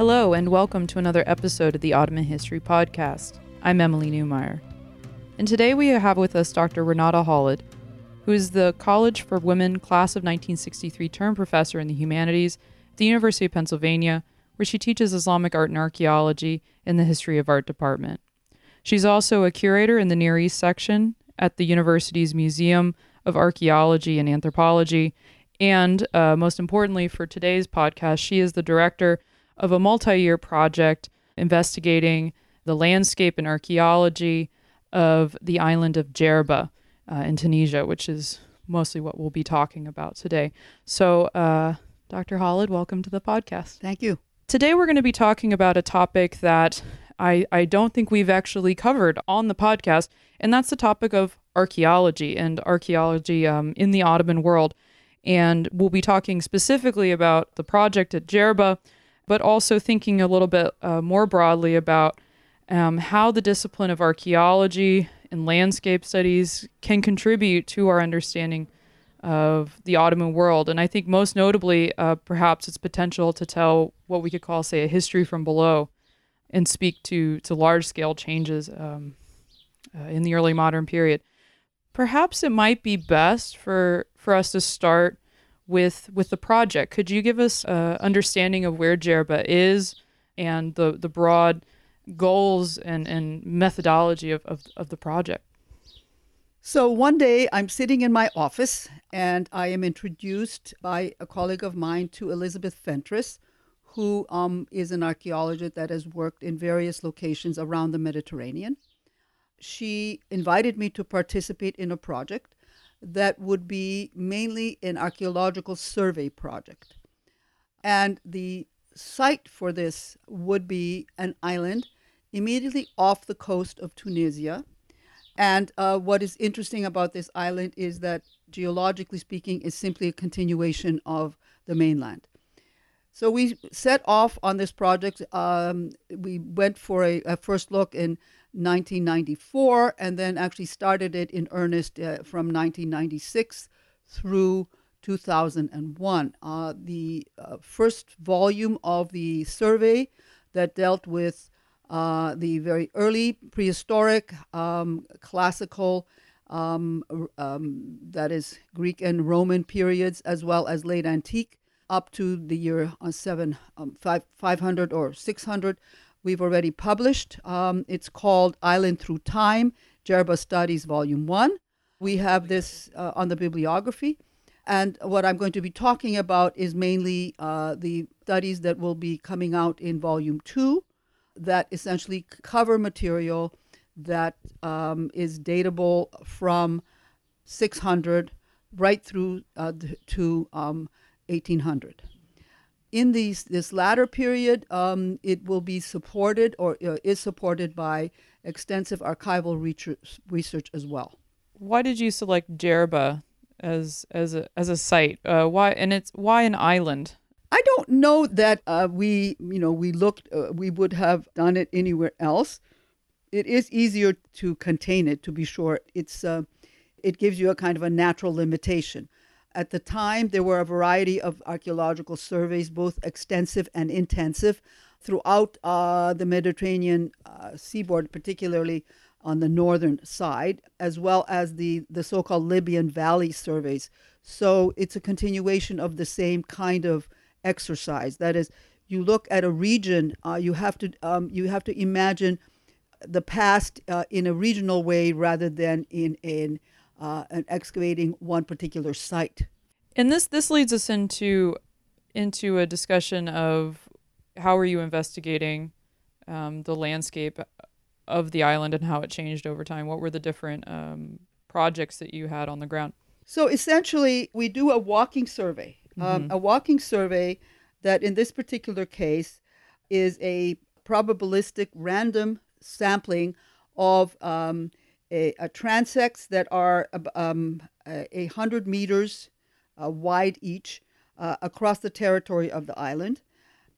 Hello, and welcome to another episode of the Ottoman History Podcast. I'm Emily Neumeier. And today we have with us Dr. Renata Holod, who is the College for Women Class of 1963 term professor in the humanities at the University of Pennsylvania, where she teaches Islamic art and archaeology in the History of Art department. She's also a curator in the Near East section at the university's Museum of Archaeology and Anthropology. And uh, most importantly, for today's podcast, she is the director of a multi year project investigating the landscape and archaeology of the island of Jerba uh, in Tunisia, which is mostly what we'll be talking about today. So, uh, Dr. Holod, welcome to the podcast. Thank you. Today, we're going to be talking about a topic that I, I don't think we've actually covered on the podcast, and that's the topic of archaeology and archaeology um, in the Ottoman world. And we'll be talking specifically about the project at Jerba, but also thinking a little bit uh, more broadly about um, how the discipline of archaeology and landscape studies can contribute to our understanding of the Ottoman world. And I think most notably, uh, perhaps its potential to tell what we could call, say, a history from below and speak to, to large scale changes um, uh, in the early modern period. Perhaps it might be best for, for us to start with with the project. Could you give us an understanding of where Jerba is and the, the broad goals and, and methodology of, of, of the project? So one day I'm sitting in my office and I am introduced by a colleague of mine to Elizabeth Fentress, who um, is an archaeologist that has worked in various locations around the Mediterranean. She invited me to participate in a project that would be mainly an archaeological survey project. And the site for this would be an island immediately off the coast of Tunisia. And uh, what is interesting about this island is that, geologically speaking, is simply a continuation of the mainland. So we set off on this project. Um, we went for a, a, first look in 1994 and then actually started it in earnest uh, from 1996 through 2001. Uh, the uh, first volume of the survey that dealt with uh, the very early prehistoric, um, classical, um, um, that is Greek and Roman periods, as well as late antique, up to the year uh, seven, um, five, 500 or 600. We've already published. Um, it's called Island Through Time, Jerba Studies, Volume 1. We have this uh, on the bibliography. And what I'm going to be talking about is mainly uh, the studies that will be coming out in Volume 2 that essentially cover material that um, is datable from 600 right through uh, to um, 1800. In these, this latter period, um, it will be supported or uh, is supported by extensive archival research, research as well. Why did you select Jerba as as a as a site? Uh, why and it's why an island? I don't know that uh, we, you know, we looked, uh, we would have done it anywhere else. It is easier to contain it, to be sure. It's, uh, it gives you a kind of a natural limitation. At the time, there were a variety of archaeological surveys, both extensive and intensive, throughout uh, the Mediterranean uh, seaboard, particularly on the northern side, as well as the, the so called Libyan Valley surveys. So it's a continuation of the same kind of exercise. That is, you look at a region, uh, you have to um, you have to imagine the past uh, in a regional way rather than in in uh, an excavating one particular site. And this this leads us into into a discussion of how are you investigating um, the landscape of the island and how it changed over time. What were the different um, projects that you had on the ground? So essentially, we do a walking survey um, mm-hmm. a walking survey that in this particular case is a probabilistic random sampling of um, a, a, transects that are um, a hundred meters uh, wide each uh, across the territory of the island.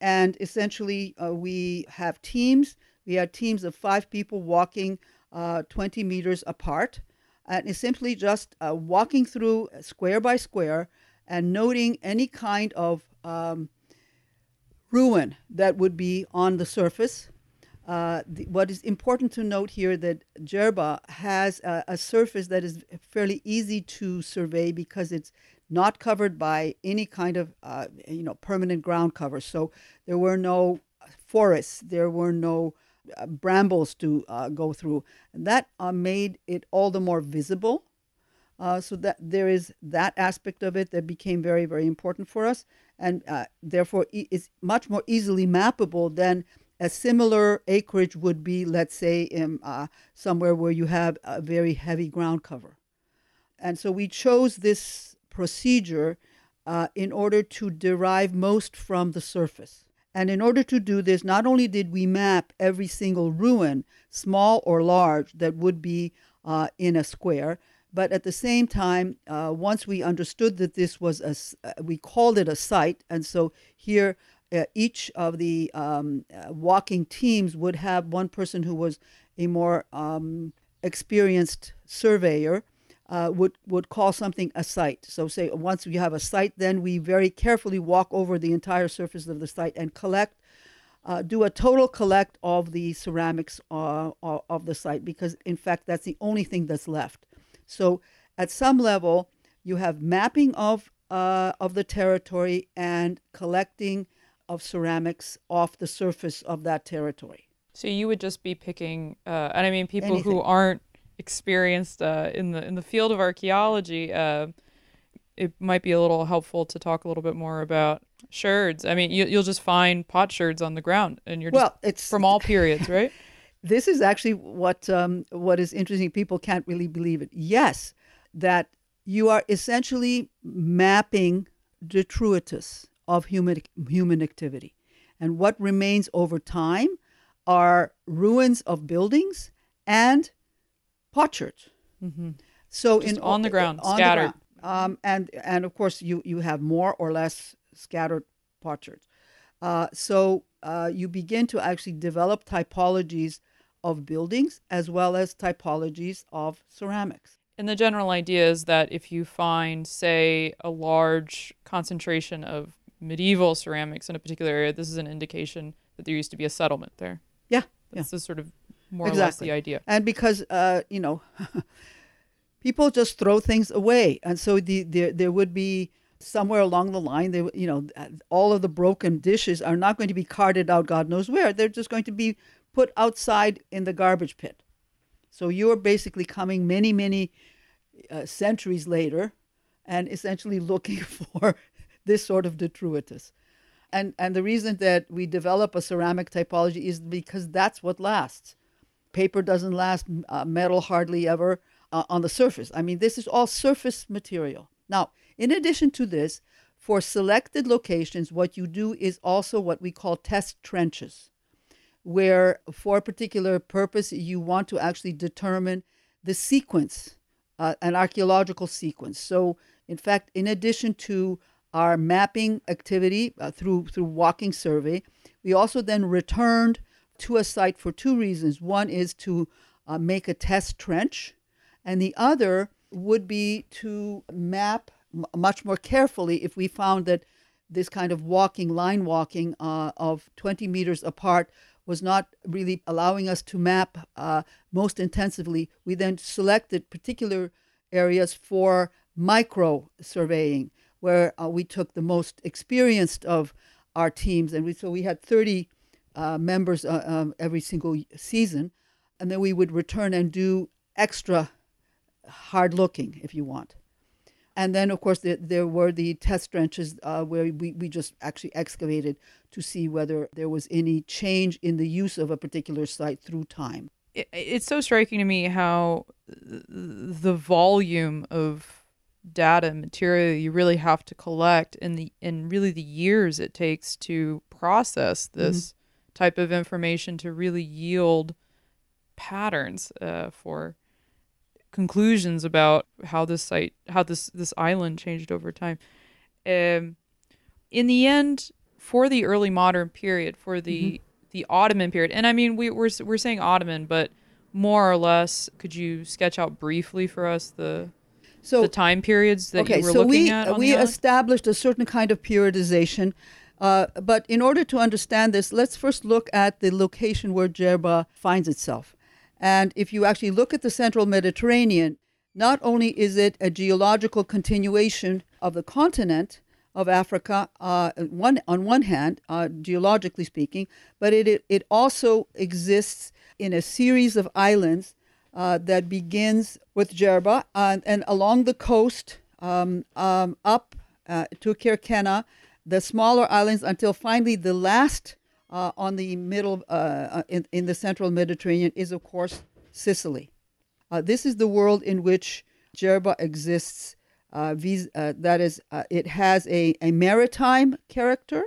And essentially, uh, we have teams. We have teams of five people walking uh, 20 meters apart. And it's simply just uh, walking through square by square and noting any kind of um, ruin that would be on the surface. Uh, the, what is important to note here that Jerba has a, a, surface that is fairly easy to survey because it's not covered by any kind of uh, you know permanent ground cover. So there were no forests, there were no uh, brambles to uh, go through, and that uh, made it all the more visible. So that there is that aspect of it that became very very important for us, and therefore e- is much more easily mappable than a similar acreage would be, let's say, in uh, somewhere where you have a very heavy ground cover. And so we chose this procedure uh, in order to derive most from the surface. And in order to do this, not only did we map every single ruin, small or large, that would be uh, in a square, but at the same time, uh, once we understood that this was a, uh, we called it a site, and so here uh, each of the um, uh, walking teams would have one person who was a more um, experienced surveyor uh, would would call something a site. So say once we have a site, then we very carefully walk over the entire surface of the site and collect, uh, do a total collect of the ceramics uh, of the site because in fact that's the only thing that's left. So at some level, you have mapping of uh, of the territory and collecting of ceramics off the surface of that territory. So you would just be picking, uh, and I mean people Anything. who aren't experienced uh, in the in the field of archaeology. Uh, it might be a little helpful to talk a little bit more about sherds. I mean, you, you'll just find potsherds on the ground, and you're just well, it's from all periods, right? this is actually what um, what is interesting. People can't really believe it. Yes, that you are essentially mapping detritus of human, human activity. And what remains over time are ruins of buildings and potsherds. Mm-hmm. So Just in on the ground, on scattered. The ground. Um, and and of course you you have more or less scattered potsherds. Uh, so uh, you begin to actually develop typologies of buildings as well as typologies of ceramics. And the general idea is that if you find, say, a large concentration of medieval ceramics in a particular area, this is an indication that there used to be a settlement there. Yeah. This yeah. is sort of more exactly. or less the idea. And because, uh, you know, people just throw things away. And so the, the, there would be somewhere along the line, they, you know, all of the broken dishes are not going to be carted out God knows where. They're just going to be put outside in the garbage pit. So you're basically coming many, many uh, centuries later and essentially looking for this sort of detritus. And, and the reason that we develop a ceramic typology is because that's what lasts. Paper doesn't last, uh, metal hardly ever uh, on the surface. I mean, this is all surface material. Now, in addition to this, for selected locations, what you do is also what we call test trenches, where for a particular purpose, you want to actually determine the sequence, uh, an archaeological sequence. So, in fact, in addition to our mapping activity uh, through through walking survey. We also then returned to a site for two reasons. One is to uh, make a test trench, and the other would be to map m- much more carefully if we found that this kind of walking, line walking uh, of 20 meters apart was not really allowing us to map uh, most intensively. We then selected particular areas for micro surveying where uh, we took the most experienced of our teams, and we so we had 30 uh, members uh, um, every single season, and then we would return and do extra hard looking, if you want. And then, of course, the, there were the test trenches uh, where we, we just actually excavated to see whether there was any change in the use of a particular site through time. It, it's so striking to me how the volume of data and material you really have to collect and the and really the years it takes to process mm-hmm. this mm-hmm. type of information to really yield patterns uh, for conclusions about how this site how this this island changed over time um, in the end for the early modern period for the mm-hmm. the ottoman period and i mean we, we're, we're saying ottoman but more or less could you sketch out briefly for us the so the time periods that okay, you were so looking we, at. we established a certain kind of periodization Uh, but in order to understand this, let's first look at the location where Jerba finds itself. And if you actually look at the central Mediterranean, not only is it a geological continuation of the continent of Africa, uh, one, on one hand, uh, geologically speaking, but it, it, it, also exists in a series of islands uh, that begins with Jerba and, and along the coast um, um, up uh, to Kerkena, the smaller islands, until finally the last uh, on the middle, uh, in, in the central Mediterranean, is of course Sicily. Uh, this is the world in which Jerba exists. Uh, vis- uh, that is, uh, it has a, a maritime character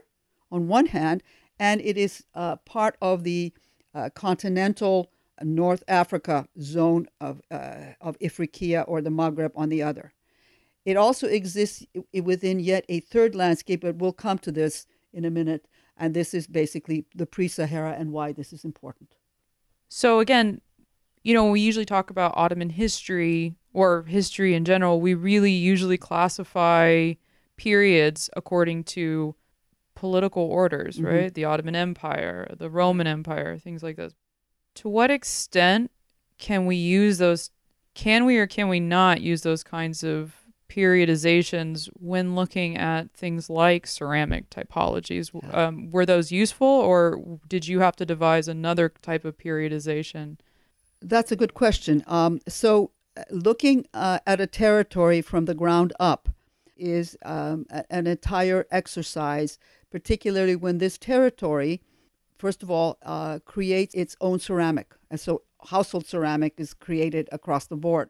on one hand, and it is uh, part of the uh, continental North Africa zone of, of Ifriqiya or the Maghreb on the other. It also exists within yet a third landscape, but we'll come to this in a minute. And this is basically the pre Sahara and why this is important. So, again, you know, we usually talk about Ottoman history or history in general, we really usually classify periods according to political orders, mm-hmm. right? The Ottoman Empire, the Roman Empire, things like this. To what extent can we use those? Can we or can we not use those kinds of periodizations when looking at things like ceramic typologies? Um, were those useful, or did you have to devise another type of periodization? That's a good question. Um, so, uh, looking uh, at a territory from the ground up is um, an entire exercise, particularly when this territory, first of all, uh, creates its own ceramic. And so, household ceramic is created across the board.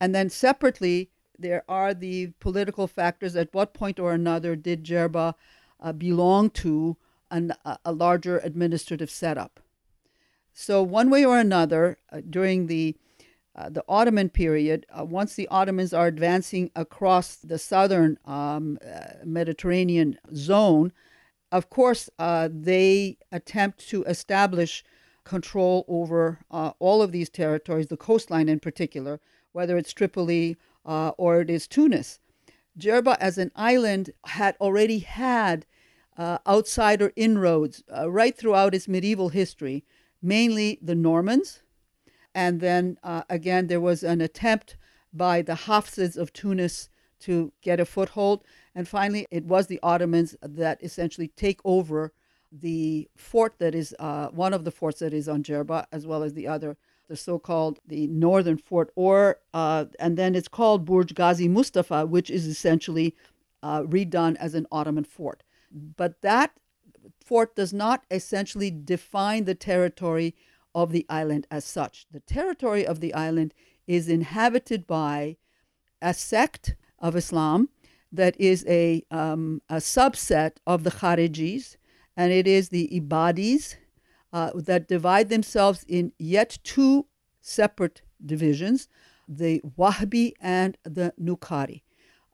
And then, separately, there are the political factors. At what point or another did Jerba uh, belong to an, a larger administrative setup? So, one way or another, uh, during the uh, the Ottoman period, uh, once the Ottomans are advancing across the southern um, uh, Mediterranean zone, of course, uh, they attempt to establish control over uh, all of these territories, the coastline in particular, whether it's Tripoli or it is Tunis. Jerba, as an island, had already had outsider inroads right throughout its medieval history mainly the Normans. And then uh, again, there was an attempt by the Hafsids of Tunis to get a foothold. And finally, it was the Ottomans that essentially take over the fort that is uh, one of the forts that is on Jerba, as well as the other, the so-called the northern fort, or uh, and then it's called Burj Ghazi Mustafa, which is essentially uh, redone as an Ottoman fort. But that fort does not essentially define the territory of the island as such. The territory of the island is inhabited by a sect of Islam that is a, um, a subset of the Kharijis, and it is the Ibadis uh, that divide themselves in yet two separate divisions the Wahhabi and the Nukari.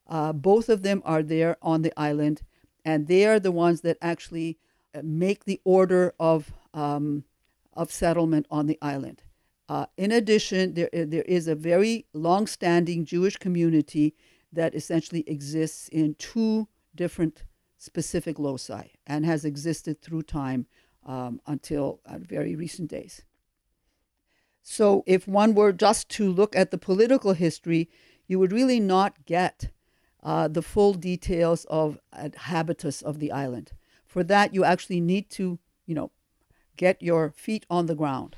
Uh, both of them are there on the island, and they are the ones that actually make the order of um, of settlement on the island. Uh, in addition, there there is a very long-standing Jewish community that essentially exists in two different specific loci and has existed through time um, until uh, very recent days. So, if one were just to look at the political history, you would really not get uh, the full details of uh, habitus of the island. For that, you actually need to, you know, get your feet on the ground.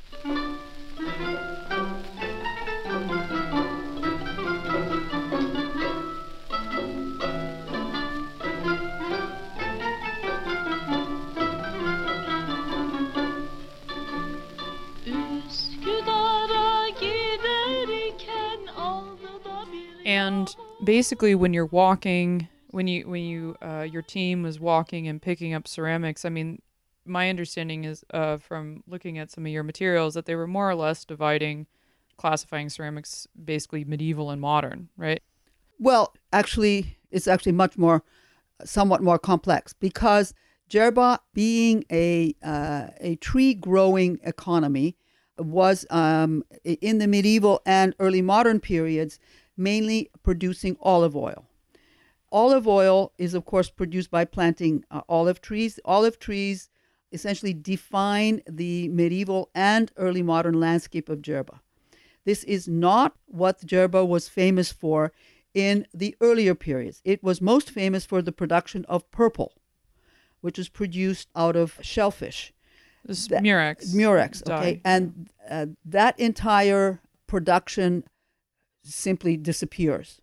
Basically, when you're walking when you when you uh, your team was walking and picking up ceramics, I mean, my understanding is uh, from looking at some of your materials that they were more or less dividing, classifying ceramics basically medieval and modern, right? Well, actually, it's actually much more, somewhat more complex because Jerba, being a uh, a tree growing economy, was um, in the medieval and early modern periods mainly producing olive oil. olive oil is, of course, produced by planting uh, olive trees. Olive trees essentially define the medieval and early modern landscape of Jerba. This is not what Jerba was famous for in the earlier periods. It was most famous for the production of purple, which is produced out of shellfish. This murex. Murex, okay. And uh, that entire production simply disappears.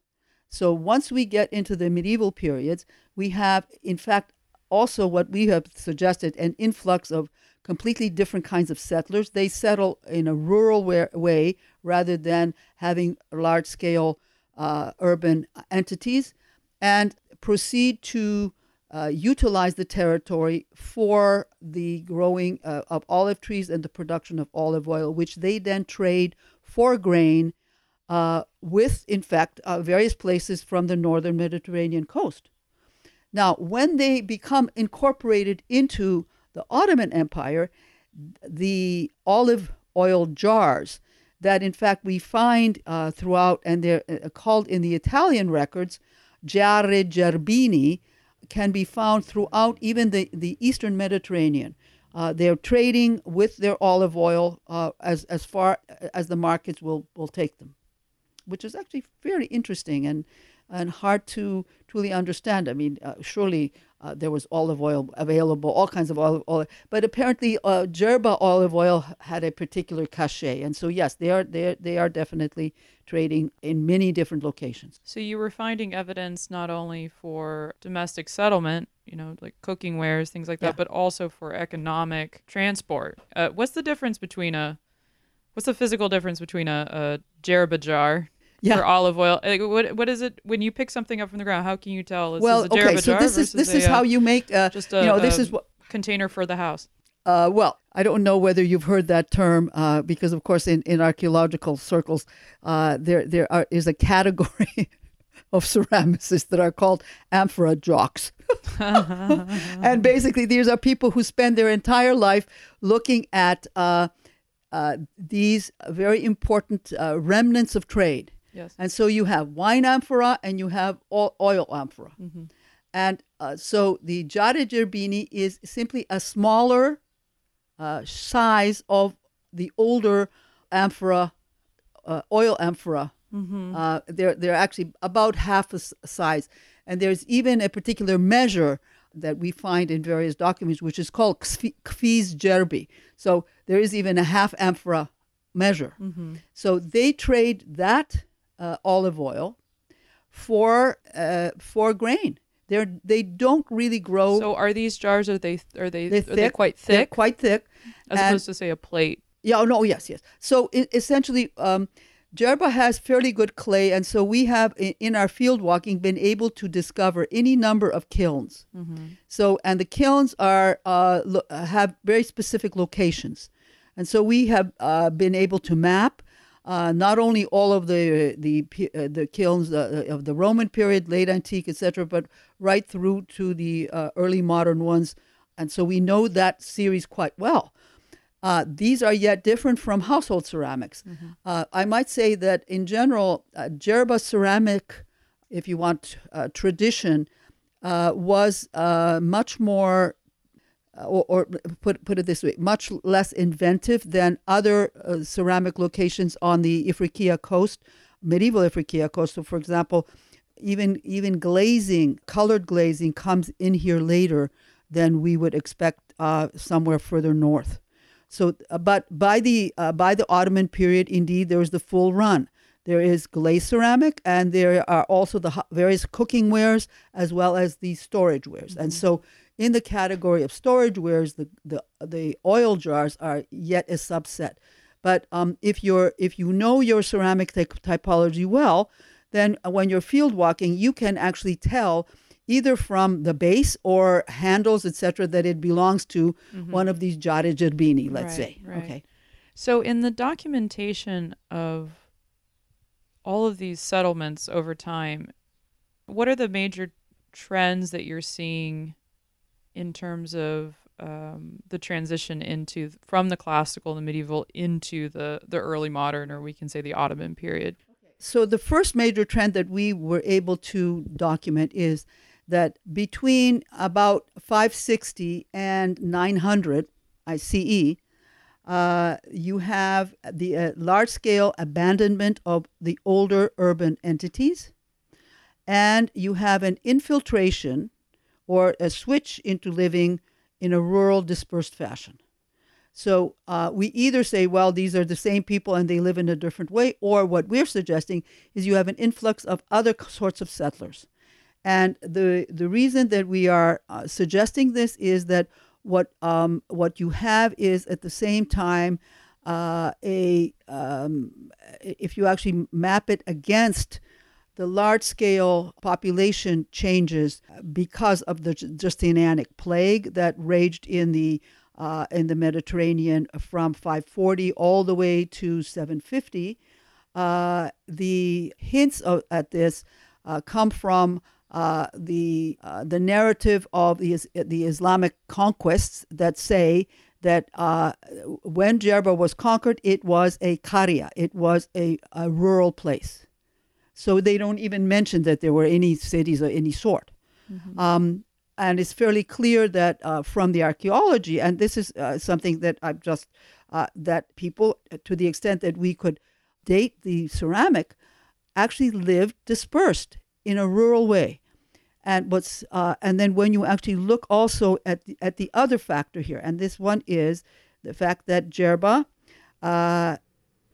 So once we get into the medieval periods, we have, in fact, also what we have suggested an influx of completely different kinds of settlers. They settle in a rural way rather than having large scale uh, urban entities and proceed to uh, utilize the territory for the growing uh, of olive trees and the production of olive oil, which they then trade for grain uh, with, in fact, uh, various places from the northern Mediterranean coast. Now, when they become incorporated into the Ottoman Empire, the olive oil jars that, in fact, we find uh, throughout, and they're uh, called in the Italian records, Giare Gerbini, can be found throughout even the, the eastern Mediterranean. Uh, they're trading with their olive oil uh, as, as far as the markets will, will take them, which is actually very interesting and, and hard to truly understand. I mean, uh, surely uh, there was olive oil available, all kinds of olive oil, but apparently uh, Jerba olive oil had a particular cachet, and so yes, they are they are, they are definitely trading in many different locations. So you were finding evidence not only for domestic settlement, you know, like cooking wares, things like that, yeah. but also for economic transport. Uh, what's the difference between a what's the physical difference between a, a jar yeah. for olive oil. Like, what what is it when you pick something up from the ground? How can you tell? This well, okay, so this is this a, is how you make uh, just a, you know this is what container for the house. Uh, well, I don't know whether you've heard that term uh, because, of course, in, in archaeological circles, uh, there there are, is a category of ceramicists that are called amphora jocks. and basically, these are people who spend their entire life looking at uh, uh, these very important uh, remnants of trade Yes. And so you have wine amphora and you have oil amphora. Mm-hmm. And uh, so the Giare Gerbini is simply a smaller uh, size of the older amphora, uh, oil amphora. Mm-hmm. Uh, they're, they're actually about half a size. And there's even a particular measure that we find in various documents, which is called Kfiz Gerbi. So there is even a half amphora measure. Mm-hmm. So they trade that uh, olive oil for uh, for grain. They're they don't really grow. So are these jars? Are they are they are they quite thick? They're quite thick, as and, opposed to say a plate. Yeah. Oh, no. Yes. Yes. So essentially. Um, Jerba has fairly good clay, and so we have in our field walking been able to discover any number of kilns. Mm-hmm. So, and the kilns are uh, lo- have very specific locations, and so we have uh, been able to map uh, not only all of the the uh, the kilns uh, of the Roman period, late antique, etc., but right through to the uh, early modern ones, and so we know that series quite well. Uh, these are yet different from household ceramics. Mm-hmm. Uh, I might say that in general, Jerba ceramic, if you want tradition, was much more or, or, put put it this way, much less inventive than other uh, ceramic locations on the Ifriqiya coast, medieval Ifriqiya coast. So, for example, even even glazing, colored glazing, comes in here later than we would expect uh, somewhere further north. So, uh, but by the uh, by the Ottoman period, indeed, there is the full run. There is glaze ceramic, and there are also the various cooking wares as well as the storage wares. Mm-hmm. And so in the category of storage wares, the, the, the oil jars are yet a subset. But um, if you're if you know your ceramic typology well, then when you're field walking, you can actually tell either from the base or handles, etc., that it belongs to mm-hmm. one of these Giare Gerbini, let's right, say. Right. Okay. So in the documentation of all of these settlements over time, what are the major trends that you're seeing in terms of um, the transition into from the classical the medieval into the the early modern, or we can say the Ottoman period. So the first major trend that we were able to document is that between about 560 and 900 ICE, uh, you have the uh, large scale abandonment of the older urban entities, and you have an infiltration or a switch into living in a rural dispersed fashion. So uh, we either say, well, these are the same people and they live in a different way, or what we're suggesting is you have an influx of other sorts of settlers. And the the reason that we are uh, suggesting this is that what um, what you have is at the same time uh, a um, if you actually map it against the large scale population changes because of the Justinianic plague that raged in the uh, in the Mediterranean from 540 all the way to 750. Uh, the hints of, at this uh, come from uh, the uh, the narrative of the the Islamic conquests that say that uh, when Jerba was conquered, it was a qaria, it was a, a rural place. So they don't even mention that there were any cities of any sort. Mm-hmm. Um, and it's fairly clear that uh, from the archaeology, and this is uh, something that I've just uh, that people, to the extent that we could date the ceramic, actually lived dispersed in a rural way and what's uh, and then when you actually look also at the, at the other factor here, and this one is the fact that Jerba, uh,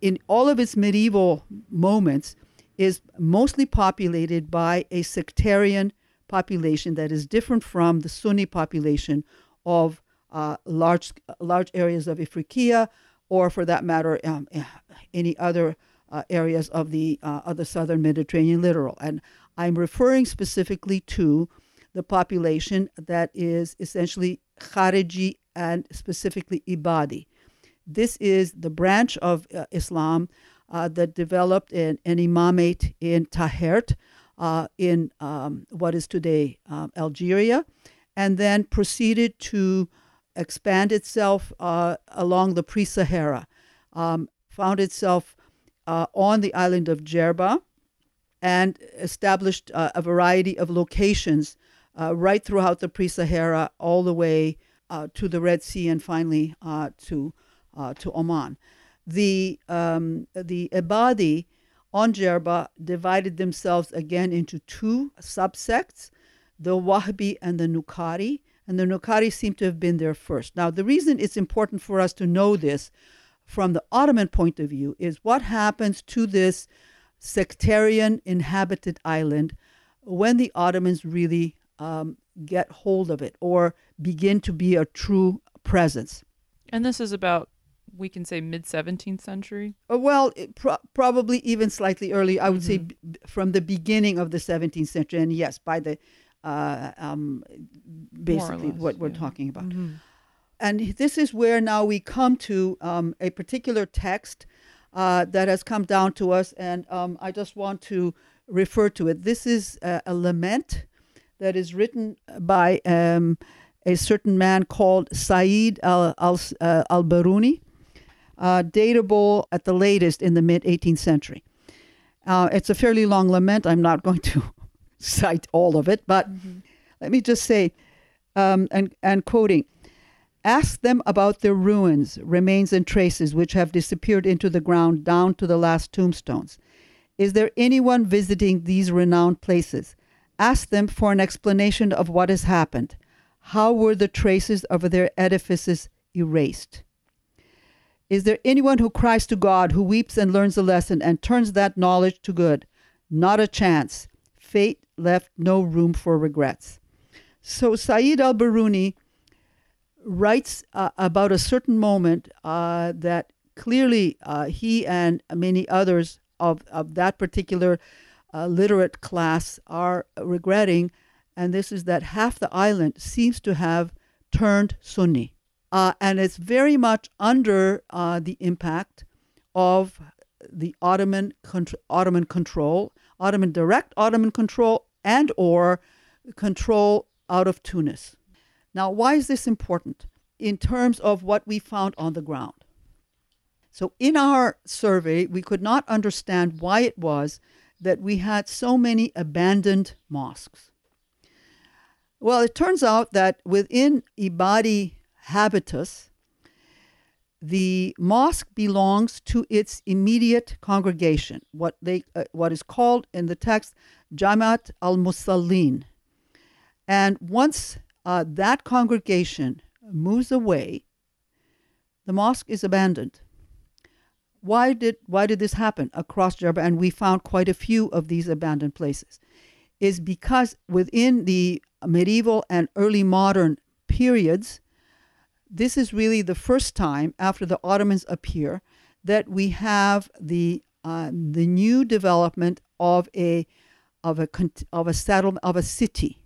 in all of its medieval moments, is mostly populated by a sectarian population that is different from the Sunni population of uh, large large areas of Ifriqiya, or for that matter, um, any other uh, areas of the uh, of the southern Mediterranean littoral. And I'm referring specifically to the population that is essentially Khariji and specifically Ibadi. This is the branch of uh, Islam uh, that developed in an imamate in Tahert, uh, in um, what is today um, Algeria, and then proceeded to expand itself uh, along the pre Sahara, um, found itself uh, on the island of Jerba and established uh, a variety of locations uh, right throughout the pre-Sahara, all the way to the Red Sea, and finally to to Oman. The um, the Ibadi on Jerba divided themselves again into two subsects, the Wahhabi and the Nukari, and the Nukari seem to have been there first. Now, the reason it's important for us to know this from the Ottoman point of view is what happens to this sectarian inhabited island when the Ottomans really um, get hold of it or begin to be a true presence. And this is about, we can say, mid 17th century? Uh, well, pro- probably even slightly early. I would mm-hmm. say b- from the beginning of the 17th century. And yes, by the uh, um, basically less, what we're talking about. Mm-hmm. And this is where now we come to um, a particular text uh, that has come down to us, and um, I just want to refer to it. This is a, a lament that is written by um, a certain man called Said al, al, uh, al Baruni, uh, datable at the latest in the mid 18th century. Uh, it's a fairly long lament. I'm not going to cite all of it, but mm-hmm. let me just say, um, and, and quoting, Ask them about their ruins, remains, and traces which have disappeared into the ground down to the last tombstones. Is there anyone visiting these renowned places? Ask them for an explanation of what has happened. How were the traces of their edifices erased? Is there anyone who cries to God, who weeps and learns a lesson and turns that knowledge to good? Not a chance. Fate left no room for regrets. So Said al Baruni writes uh, about a certain moment uh, that clearly uh, he and many others of, of that particular uh, literate class are regretting, and this is that half the island seems to have turned Sunni. Uh, and it's very much under uh, the impact of the Ottoman Ottoman control, Ottoman direct Ottoman control, and or control out of Tunis. Now, why is this important in terms of what we found on the ground? So, in our survey, we could not understand why it was that we had so many abandoned mosques. Well, it turns out that within Ibadi habitus, the mosque belongs to its immediate congregation, what they uh, what is called in the text Jamaat al-Musallin. And once uh, that congregation moves away, the mosque is abandoned. Why did why did this happen across Jerba? And we found quite a few of these abandoned places. Is because within the medieval and early modern periods, this is really the first time after the Ottomans appear that we have the uh, the new development of a of a of a settlement of a city.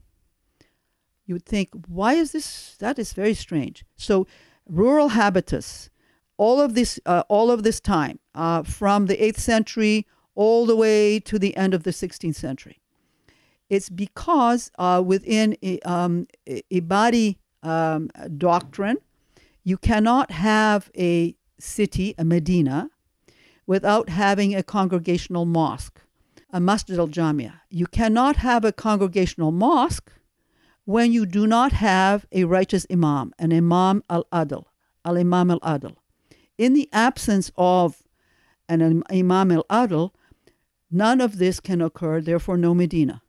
You would think, why is this? That is very strange. So, rural habitus, all of this, uh, all of this time, uh, from the eighth century all the way to the end of the 16th century. It's because uh, within um, Ibadi um, doctrine, you cannot have a city, a Medina, without having a congregational mosque, a masjid al jamia. You cannot have a congregational mosque when you do not have a righteous imam, an imam al adl, al imam al adl. In the absence of an imam al adl, none of this can occur, therefore, no Medina.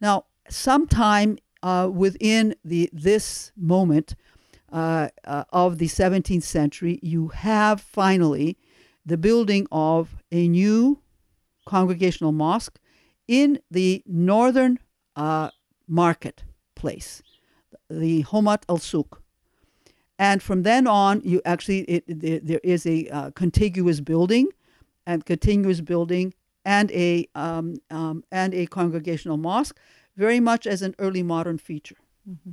Now, sometime uh, within the this moment, uh, uh, of the 17th century, you have finally the building of a new congregational mosque in the northern uh, marketplace, the Homat al Suk. And from then on, you actually it, it, there is a uh, contiguous building, and continuous building, and a um, um, and a congregational mosque, very much as an early modern feature. Mm-hmm.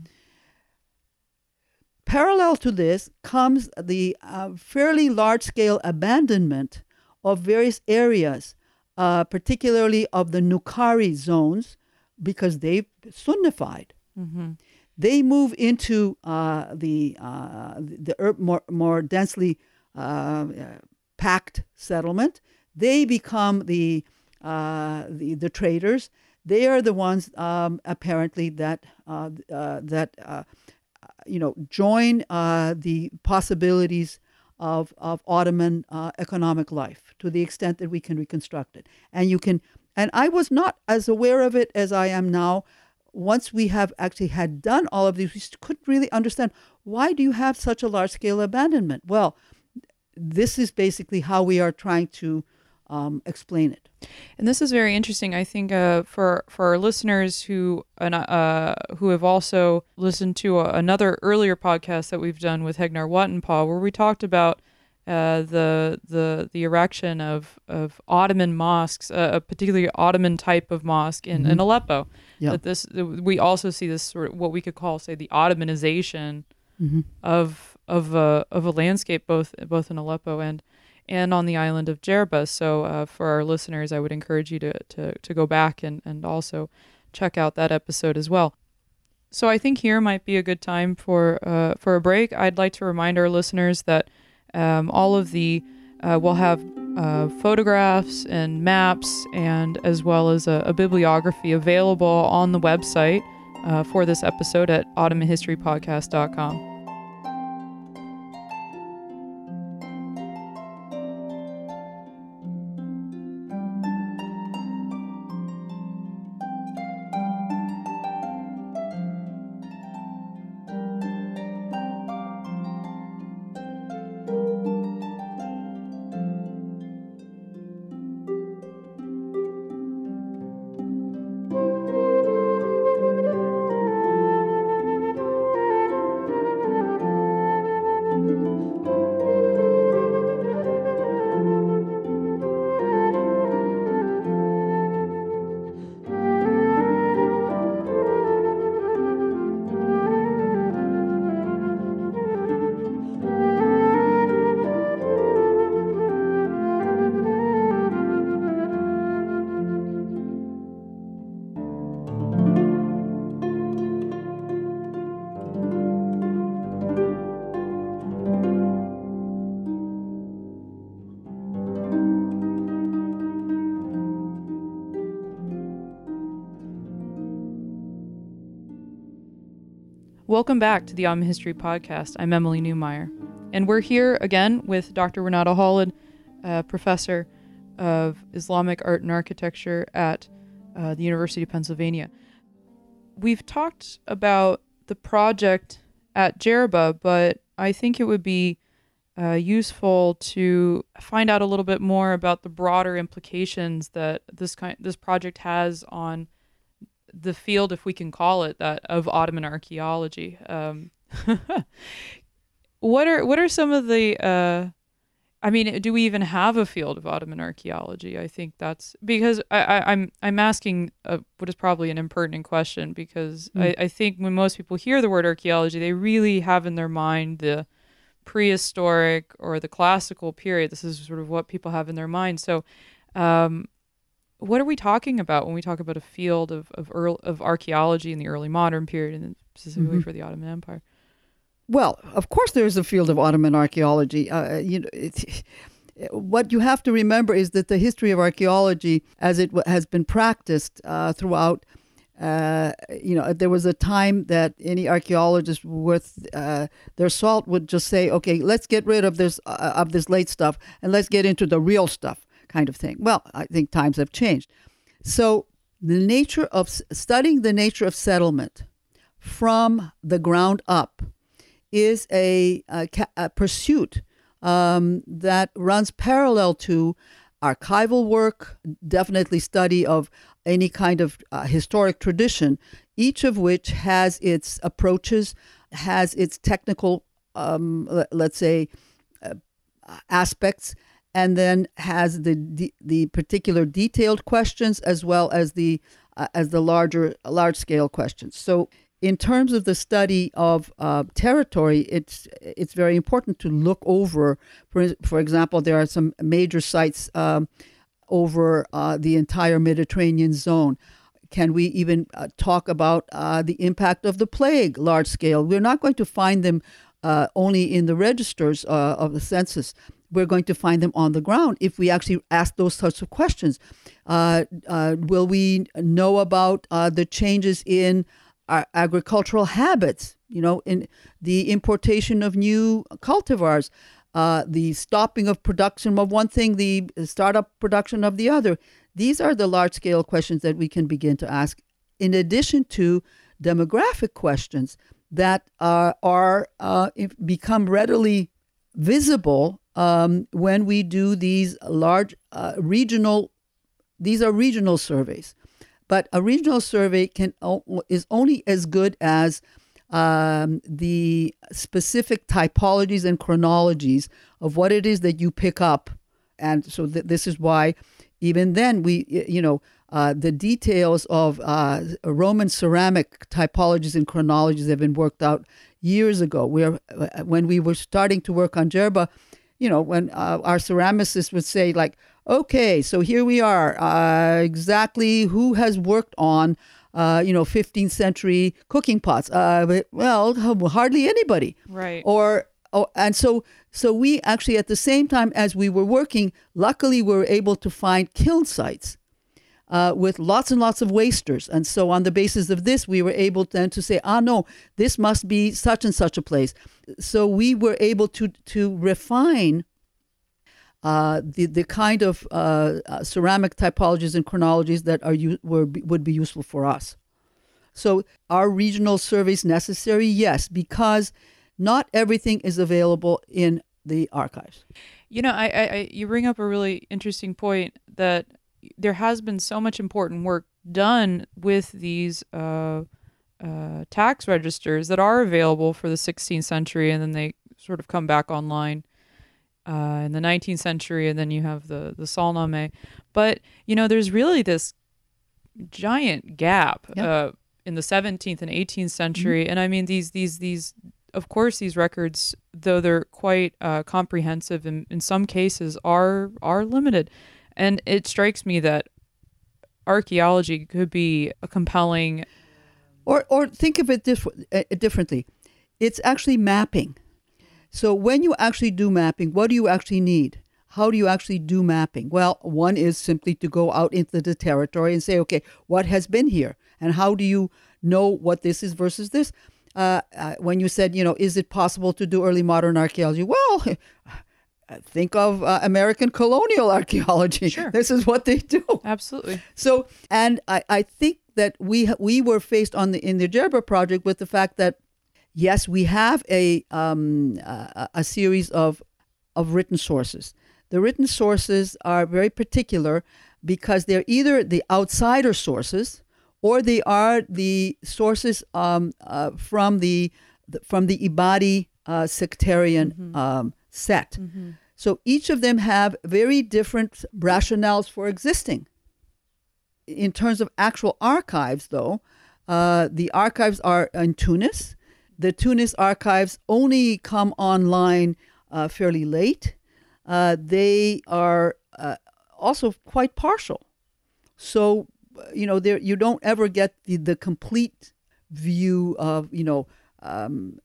Parallel to this comes the uh, fairly large scale abandonment of various areas, uh, particularly of the Nukari zones, because they've Sunnified. Mm-hmm. They move into uh, the, uh, the more, more densely uh, packed settlement. They become the, uh, the, the traders. They are the ones um, apparently that, that you know, join uh, the possibilities of, of Ottoman uh, economic life to the extent that we can reconstruct it. And you can, and I was not as aware of it as I am now. Once we have actually had done all of these, we couldn't really understand why do you have such a large scale abandonment? Well, this is basically how we are trying to um, explain it. And this is very interesting. I think uh, for for our listeners who uh, who have also listened to a, another earlier podcast that we've done with Heghnar Watenpaugh, where we talked about uh, the the the erection of of Ottoman mosques, uh, a particularly Ottoman type of mosque in, mm-hmm. in Aleppo. Yeah. That this we also see this sort of what we could call, say, the Ottomanization mm-hmm. of of a of a landscape both both in Aleppo and and on the island of Jerba. So uh, for our listeners, I would encourage you to, to, to go back and, and also check out that episode as well. So I think here might be a good time for uh, for a break. I'd like to remind our listeners that um, all of the uh, we'll have uh, photographs and maps, and as well as a, a bibliography available on the website uh, for this episode at OttomanHistoryPodcast.com. Welcome back to the Ottoman History Podcast. I'm Emily Neumeier. And we're here again with Dr. Renata Holod, uh, professor of Islamic art and architecture at uh, the University of Pennsylvania. We've talked about the project at Jerba, but I think it would be uh, useful to find out a little bit more about the broader implications that this kind this project has on the field, if we can call it that, of Ottoman archaeology. Um, what are what are some of the uh, I mean, do we even have a field of Ottoman archaeology? I think that's because I, I, am I'm, I'm asking a, what is probably an impertinent question because mm. I, I think when most people hear the word archaeology, they really have in their mind the prehistoric or the classical period. This is sort of what people have in their mind. So, um, what are we talking about when we talk about a field of of, early, of archaeology in the early modern period, and specifically mm-hmm. for the Ottoman Empire? Well, of course, there is a field of Ottoman archaeology. Uh, you know, what you have to remember is that the history of archaeology, as it w- has been practiced uh, throughout, uh, you know, there was a time that any archaeologist worth uh, their salt would just say, "Okay, let's get rid of this uh, of this late stuff and let's get into the real stuff," kind of thing. Well, I think times have changed. So the nature of studying the nature of settlement from the ground up is a, a, a pursuit um, that runs parallel to archival work, definitely study of any kind of uh, historic tradition, each of which has its approaches, has its technical, um, let's say, uh, aspects, and then has the the particular detailed questions as well as the uh, as the larger large scale questions. So in terms of the study of uh, territory, it's it's very important to look over. For for example, there are some major sites um, over uh, the entire Mediterranean zone. Can we even uh, talk about uh, the impact of the plague, large scale? We're not going to find them uh, only in the registers of the census. We're going to find them on the ground if we actually ask those sorts of questions. will we know about the changes in our agricultural habits, you know, in the importation of new cultivars, uh, the stopping of production of one thing, the startup production of the other. These are the large scale questions that we can begin to ask, in addition to demographic questions that uh, are uh, become readily visible um, when we do these large uh, regional. These are regional surveys. But a regional survey can is only as good as um, the specific typologies and chronologies of what it is that you pick up. And so th- this is why, even then, we, you know, uh, the details of uh, Roman ceramic typologies and chronologies have been worked out years ago. Where uh, when we were starting to work on Jerba, you know, when uh, our ceramicists would say like, Okay, so here we are. Uh, exactly who has worked on, uh, you know, 15th century cooking pots? Uh, well, hardly anybody. Right. Or oh, and so so we actually at the same time as we were working, luckily we were able to find kiln sites. Uh, with lots and lots of wasters. And so, on the basis of this, we were able then to say, ah, no, this must be such and such a place. So, we were able to, to refine uh, the the kind of uh, uh, ceramic typologies and chronologies that are were, would be useful for us. So, are regional surveys necessary? Yes, because not everything is available in the archives. You know, I, I, you bring up a really interesting point that there has been so much important work done with these uh, uh, tax registers that are available for the 16th century, and then they sort of come back online uh, in the 19th century, and then you have the the Salname. But you know, there's really this giant gap yep. uh, in the 17th and 18th century, mm-hmm. and I mean these these these. Of course, these records, though they're quite uh, comprehensive, in, in some cases are are limited, and it strikes me that archaeology could be a compelling. Or or think of it dif- uh, differently. It's actually mapping so when you actually do mapping, what do you actually need? How do you actually do mapping? Well, one is simply to go out into the territory and say, okay, what has been here? And how do you know what this is versus this? uh, uh, when you said, you know, is it possible to do early modern archaeology? Well, think of uh, American colonial archaeology. Sure. This is what they do. Absolutely. So, and I, I think that we we were faced on the in the Jerba project with the fact that yes, we have a um, a, a series of of written sources. The written sources are very particular because they're either the outsider sources or they are the sources um, uh, from the from the Ibadi uh, sectarian um, set. So each of them have very different rationales for existing. In terms of actual archives, though, uh, the archives are in Tunis. The Tunis archives only come online uh, fairly late. Uh, they are uh, also quite partial. So, you know, there you don't ever get the, the complete view of, you know, um,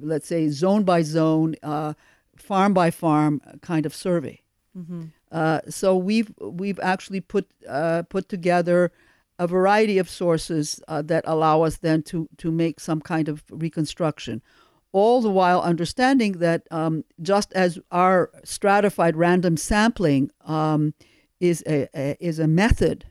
let's say zone by zone, uh, farm by farm kind of survey. Uh, so we've we've actually put uh, put together a variety of sources uh, that allow us then to to make some kind of reconstruction, all the while understanding that um, just as our stratified random sampling um, is a, a is a method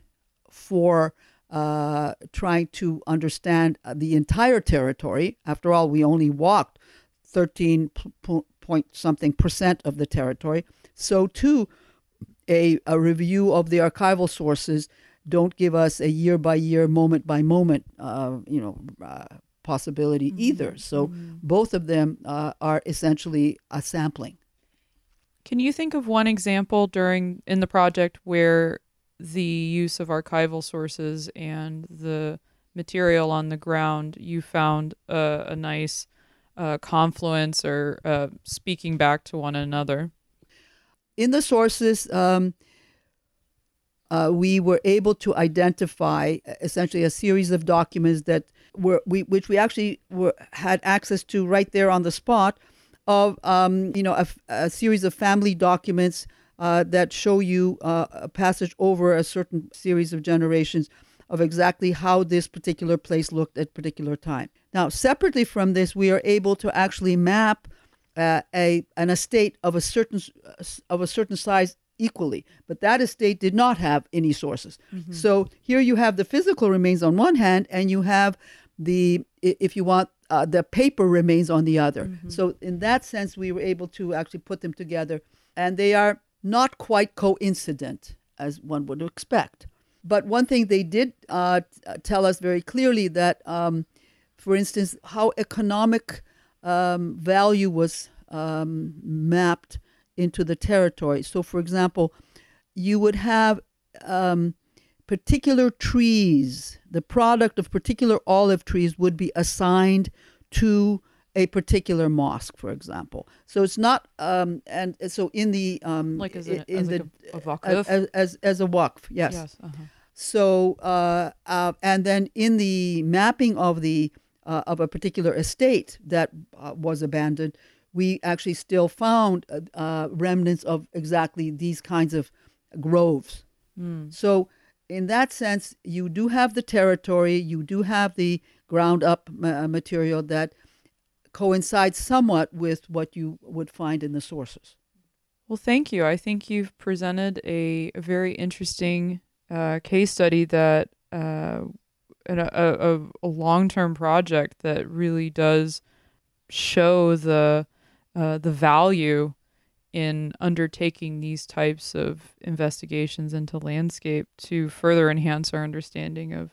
for uh, trying to understand the entire territory. After all, we only walked 13 p- po- point something percent of the territory. So, too, a, a review of the archival sources don't give us a year by year, moment by moment, uh, you know, uh, possibility either. So, both of them uh, are essentially a sampling. Can you think of one example during in the project where the use of archival sources and the material on the ground you found a, a nice uh, confluence or uh, speaking back to one another? in the sources, um, uh, we were able to identify uh, essentially a series of documents that were we, which we actually were had access to right there on the spot, of um, you know a, a series of family documents uh, that show you uh, a passage over a certain series of generations of exactly how this particular place looked at particular time. Now, separately from this, we are able to actually map uh, a an estate of a certain of a certain size equally, but that estate did not have any sources. So here you have the physical remains on one hand, and you have the if you want uh, the paper remains on the other. So in that sense, we were able to actually put them together, and they are not quite coincident as one would expect. But one thing they did uh, t- tell us very clearly that, um, for instance, how economic um, value was um, mapped into the territory. So, for example, you would have um, particular trees, the product of particular olive trees would be assigned to a particular mosque, for example. So it's not, um, and so in the um, Like as, in as the like a, a as, as as a waqf, yes. yes. Uh-huh. So, uh, uh, and then in the mapping of the uh, of a particular estate that uh, was abandoned, we actually still found uh, uh, remnants of exactly these kinds of groves. So, in that sense, you do have the territory, you do have the ground up ma- material that coincides somewhat with what you would find in the sources. Well, thank you. I think you've presented a, a very interesting uh, case study that uh, and a, a, a long term project that really does show the uh, the value in undertaking these types of investigations into landscape to further enhance our understanding of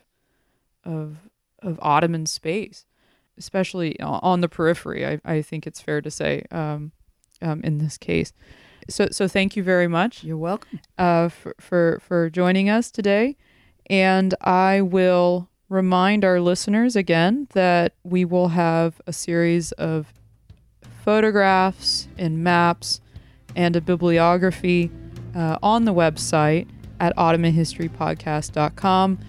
of of Ottoman space, especially on the periphery. I, I think it's fair to say um, um, in this case. So so thank you very much You're welcome. uh, for, for for joining us today, and I will remind our listeners again that we will have a series of photographs and maps and a bibliography uh, on the website at ottomanhistorypodcast.com.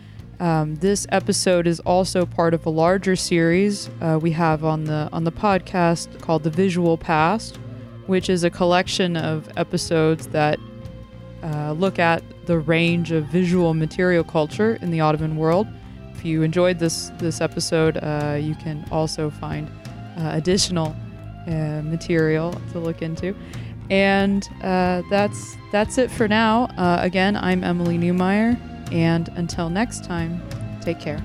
Um, this episode is also part of a larger series uh, we have on the on the podcast called the Visual Past, which is a collection of episodes that uh, look at the range of visual material culture in the Ottoman world, if you enjoyed this this episode, uh, you can also find uh, additional uh, material to look into. And uh, that's that's it for now. Uh, again, I'm Emily Neumeier, and until next time, take care.